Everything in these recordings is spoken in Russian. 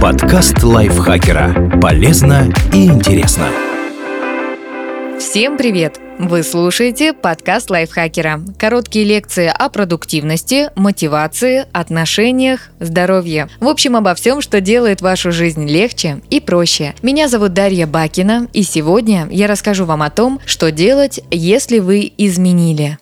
Подкаст лайфхакера. Полезно и интересно. Всем привет! Вы слушаете подкаст лайфхакера. Короткие лекции о продуктивности, мотивации, отношениях, здоровье. В общем, обо всем, что делает вашу жизнь легче и проще. Меня зовут Дарья Бакина, и сегодня я расскажу вам о том, что делать, если вы изменили.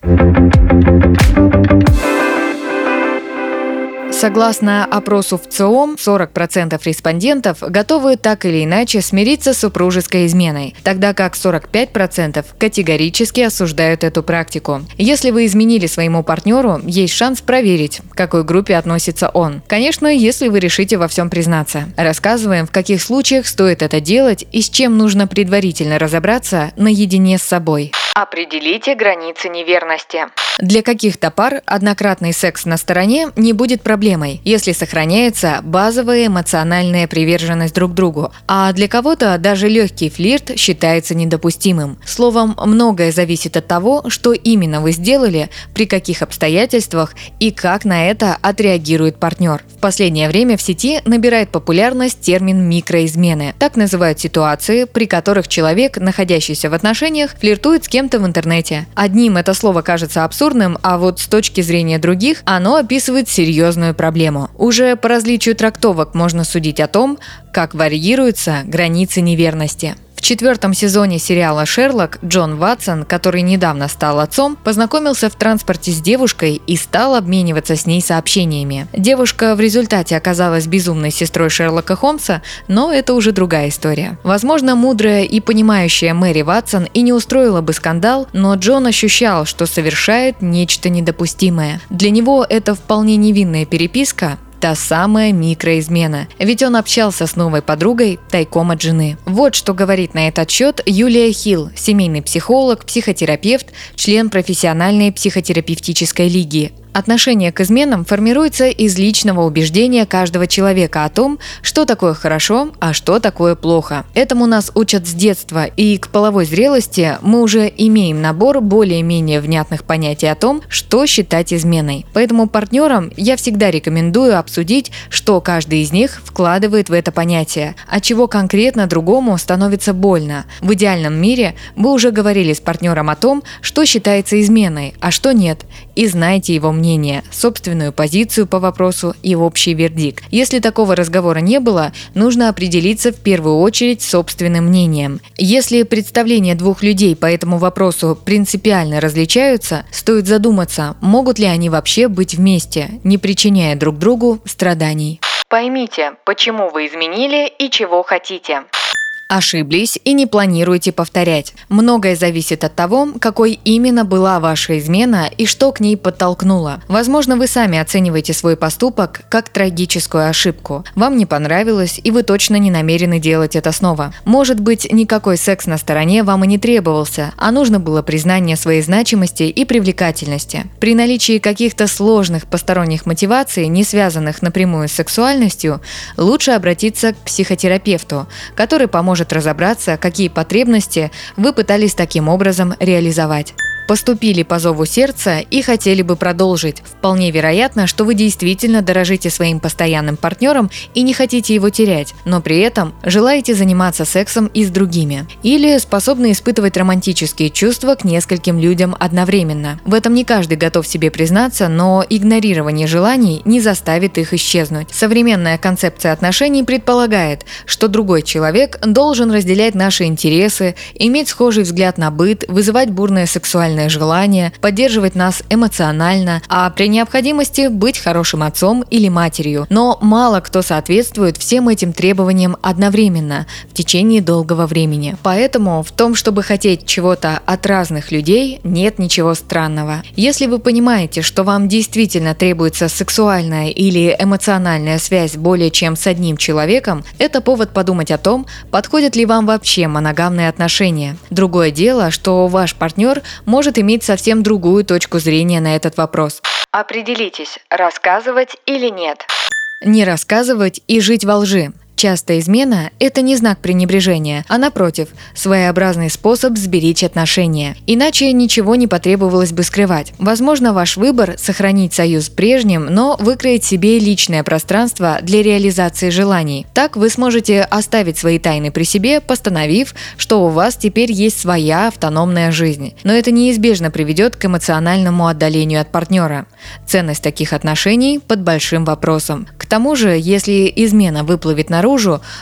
Согласно опросу в ЦИОМ, 40% респондентов готовы так или иначе смириться с супружеской изменой, тогда как 45% категорически осуждают эту практику. Если вы изменили своему партнеру, есть шанс проверить, к какой группе относится он. Конечно, если вы решите во всем признаться. Рассказываем, в каких случаях стоит это делать и с чем нужно предварительно разобраться наедине с собой. Определите границы неверности. Для каких-то пар однократный секс на стороне не будет проблемой, если сохраняется базовая эмоциональная приверженность друг другу, а для кого-то даже легкий флирт считается недопустимым. Словом, многое зависит от того, что именно вы сделали, при каких обстоятельствах и как на это отреагирует партнер. В последнее время в сети набирает популярность термин микроизмены. Так называют ситуации, при которых человек, находящийся в отношениях, флиртует с кем-то в интернете. Одним это слово кажется абсурдным, а вот с точки зрения других оно описывает серьезную проблему. Уже по различию трактовок можно судить о том, как варьируются границы неверности. В четвертом сезоне сериала «Шерлок» Джон Ватсон, который недавно стал отцом, познакомился в транспорте с девушкой и стал обмениваться с ней сообщениями. Девушка в результате оказалась безумной сестрой Шерлока Холмса, но это уже другая история. Возможно, мудрая и понимающая Мэри Ватсон и не устроила бы скандал, но Джон ощущал, что совершает нечто недопустимое. Для него это вполне невинная переписка, Та самая микроизмена. Ведь он общался с новой подругой тайком от жены. Вот что говорит на этот счет Юлия Хилл, семейный психолог, психотерапевт, член профессиональной психотерапевтической лиги. Отношение к изменам формируется из личного убеждения каждого человека о том, что такое хорошо, а что такое плохо. Этому нас учат с детства, и к половой зрелости мы уже имеем набор более-менее внятных понятий о том, что считать изменой. Поэтому партнерам я всегда рекомендую обсудить, что каждый из них вкладывает в это понятие, от чего конкретно другому становится больно. В идеальном мире вы уже говорили с партнером о том, что считается изменой, а что нет, и знаете его мнение мнение, собственную позицию по вопросу и общий вердикт. Если такого разговора не было, нужно определиться в первую очередь собственным мнением. Если представления двух людей по этому вопросу принципиально различаются, стоит задуматься, могут ли они вообще быть вместе, не причиняя друг другу страданий. Поймите, почему вы изменили и чего хотите. Ошиблись и не планируете повторять. Многое зависит от того, какой именно была ваша измена и что к ней подтолкнуло. Возможно, вы сами оцениваете свой поступок как трагическую ошибку. Вам не понравилось, и вы точно не намерены делать это снова. Может быть, никакой секс на стороне вам и не требовался, а нужно было признание своей значимости и привлекательности. При наличии каких-то сложных посторонних мотиваций, не связанных напрямую с сексуальностью, лучше обратиться к психотерапевту, который поможет поможет разобраться, какие потребности вы пытались таким образом реализовать поступили по зову сердца и хотели бы продолжить. Вполне вероятно, что вы действительно дорожите своим постоянным партнером и не хотите его терять, но при этом желаете заниматься сексом и с другими. Или способны испытывать романтические чувства к нескольким людям одновременно. В этом не каждый готов себе признаться, но игнорирование желаний не заставит их исчезнуть. Современная концепция отношений предполагает, что другой человек должен разделять наши интересы, иметь схожий взгляд на быт, вызывать бурное сексуальное сильное желание поддерживать нас эмоционально, а при необходимости быть хорошим отцом или матерью. Но мало кто соответствует всем этим требованиям одновременно в течение долгого времени. Поэтому в том, чтобы хотеть чего-то от разных людей, нет ничего странного. Если вы понимаете, что вам действительно требуется сексуальная или эмоциональная связь более чем с одним человеком, это повод подумать о том, подходят ли вам вообще моногамные отношения. Другое дело, что ваш партнер может может иметь совсем другую точку зрения на этот вопрос. Определитесь, рассказывать или нет. Не рассказывать и жить во лжи. Часто измена – это не знак пренебрежения, а напротив, своеобразный способ сберечь отношения. Иначе ничего не потребовалось бы скрывать. Возможно, ваш выбор – сохранить союз прежним, но выкроить себе личное пространство для реализации желаний. Так вы сможете оставить свои тайны при себе, постановив, что у вас теперь есть своя автономная жизнь. Но это неизбежно приведет к эмоциональному отдалению от партнера. Ценность таких отношений под большим вопросом. К тому же, если измена выплывет наружу,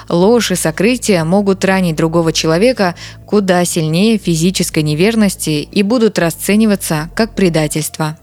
ложь и сокрытие могут ранить другого человека куда сильнее физической неверности и будут расцениваться как предательство.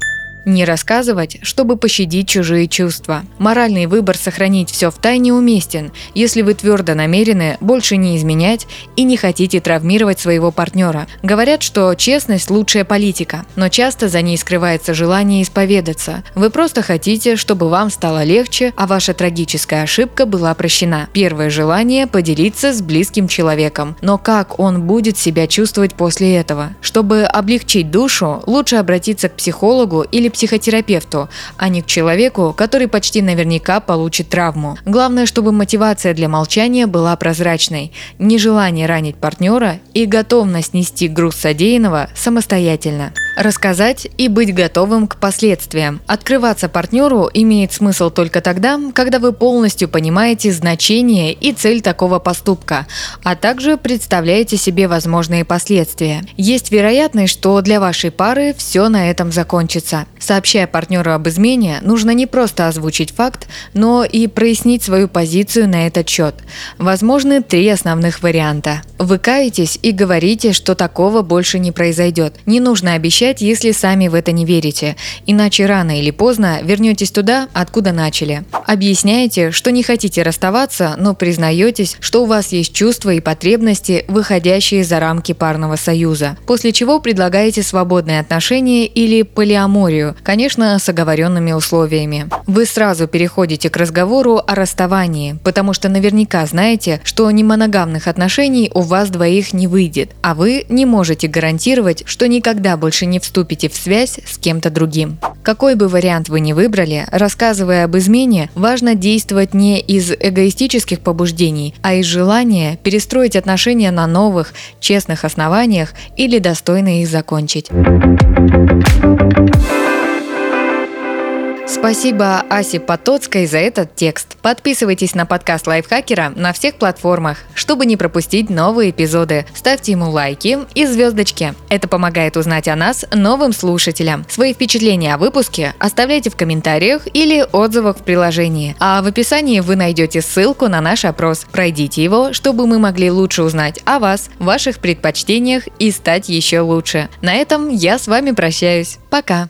Не рассказывать, чтобы пощадить чужие чувства. Моральный выбор сохранить все в тайне уместен, если вы твердо намерены больше не изменять и не хотите травмировать своего партнера. Говорят, что честность – лучшая политика, но часто за ней скрывается желание исповедаться. Вы просто хотите, чтобы вам стало легче, а ваша трагическая ошибка была прощена. Первое желание – поделиться с близким человеком. Но как он будет себя чувствовать после этого? Чтобы облегчить душу, лучше обратиться к психологу или психотерапевту, а не к человеку, который почти наверняка получит травму. Главное, чтобы мотивация для молчания была прозрачной, нежелание ранить партнера и готовность нести груз содеянного самостоятельно. Рассказать и быть готовым к последствиям. Открываться партнеру имеет смысл только тогда, когда вы полностью понимаете значение и цель такого поступка, а также представляете себе возможные последствия. Есть вероятность, что для вашей пары все на этом закончится. Сообщая партнеру об измене, нужно не просто озвучить факт, но и прояснить свою позицию на этот счет. Возможны три основных варианта. Вы каетесь и говорите, что такого больше не произойдет. Не нужно обещать если сами в это не верите, иначе рано или поздно вернетесь туда, откуда начали. Объясняете, что не хотите расставаться, но признаетесь, что у вас есть чувства и потребности, выходящие за рамки парного союза, после чего предлагаете свободные отношения или полиаморию, конечно, с оговоренными условиями. Вы сразу переходите к разговору о расставании, потому что наверняка знаете, что немоногамных отношений у вас двоих не выйдет, а вы не можете гарантировать, что никогда больше не не вступите в связь с кем-то другим. Какой бы вариант вы ни выбрали, рассказывая об измене, важно действовать не из эгоистических побуждений, а из желания перестроить отношения на новых, честных основаниях или достойно их закончить. Спасибо Асе Потоцкой за этот текст. Подписывайтесь на подкаст Лайфхакера на всех платформах, чтобы не пропустить новые эпизоды. Ставьте ему лайки и звездочки. Это помогает узнать о нас новым слушателям. Свои впечатления о выпуске оставляйте в комментариях или отзывах в приложении. А в описании вы найдете ссылку на наш опрос. Пройдите его, чтобы мы могли лучше узнать о вас, ваших предпочтениях и стать еще лучше. На этом я с вами прощаюсь. Пока!